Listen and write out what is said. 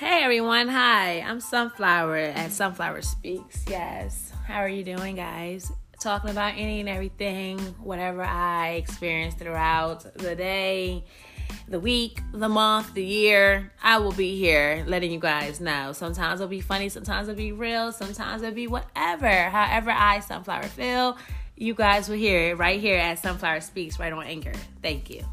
Hey everyone, hi. I'm Sunflower at Sunflower Speaks. Yes. How are you doing, guys? Talking about any and everything, whatever I experience throughout the day, the week, the month, the year. I will be here letting you guys know. Sometimes it'll be funny, sometimes it'll be real, sometimes it'll be whatever. However, I, Sunflower, feel, you guys will hear it right here at Sunflower Speaks right on Anchor. Thank you.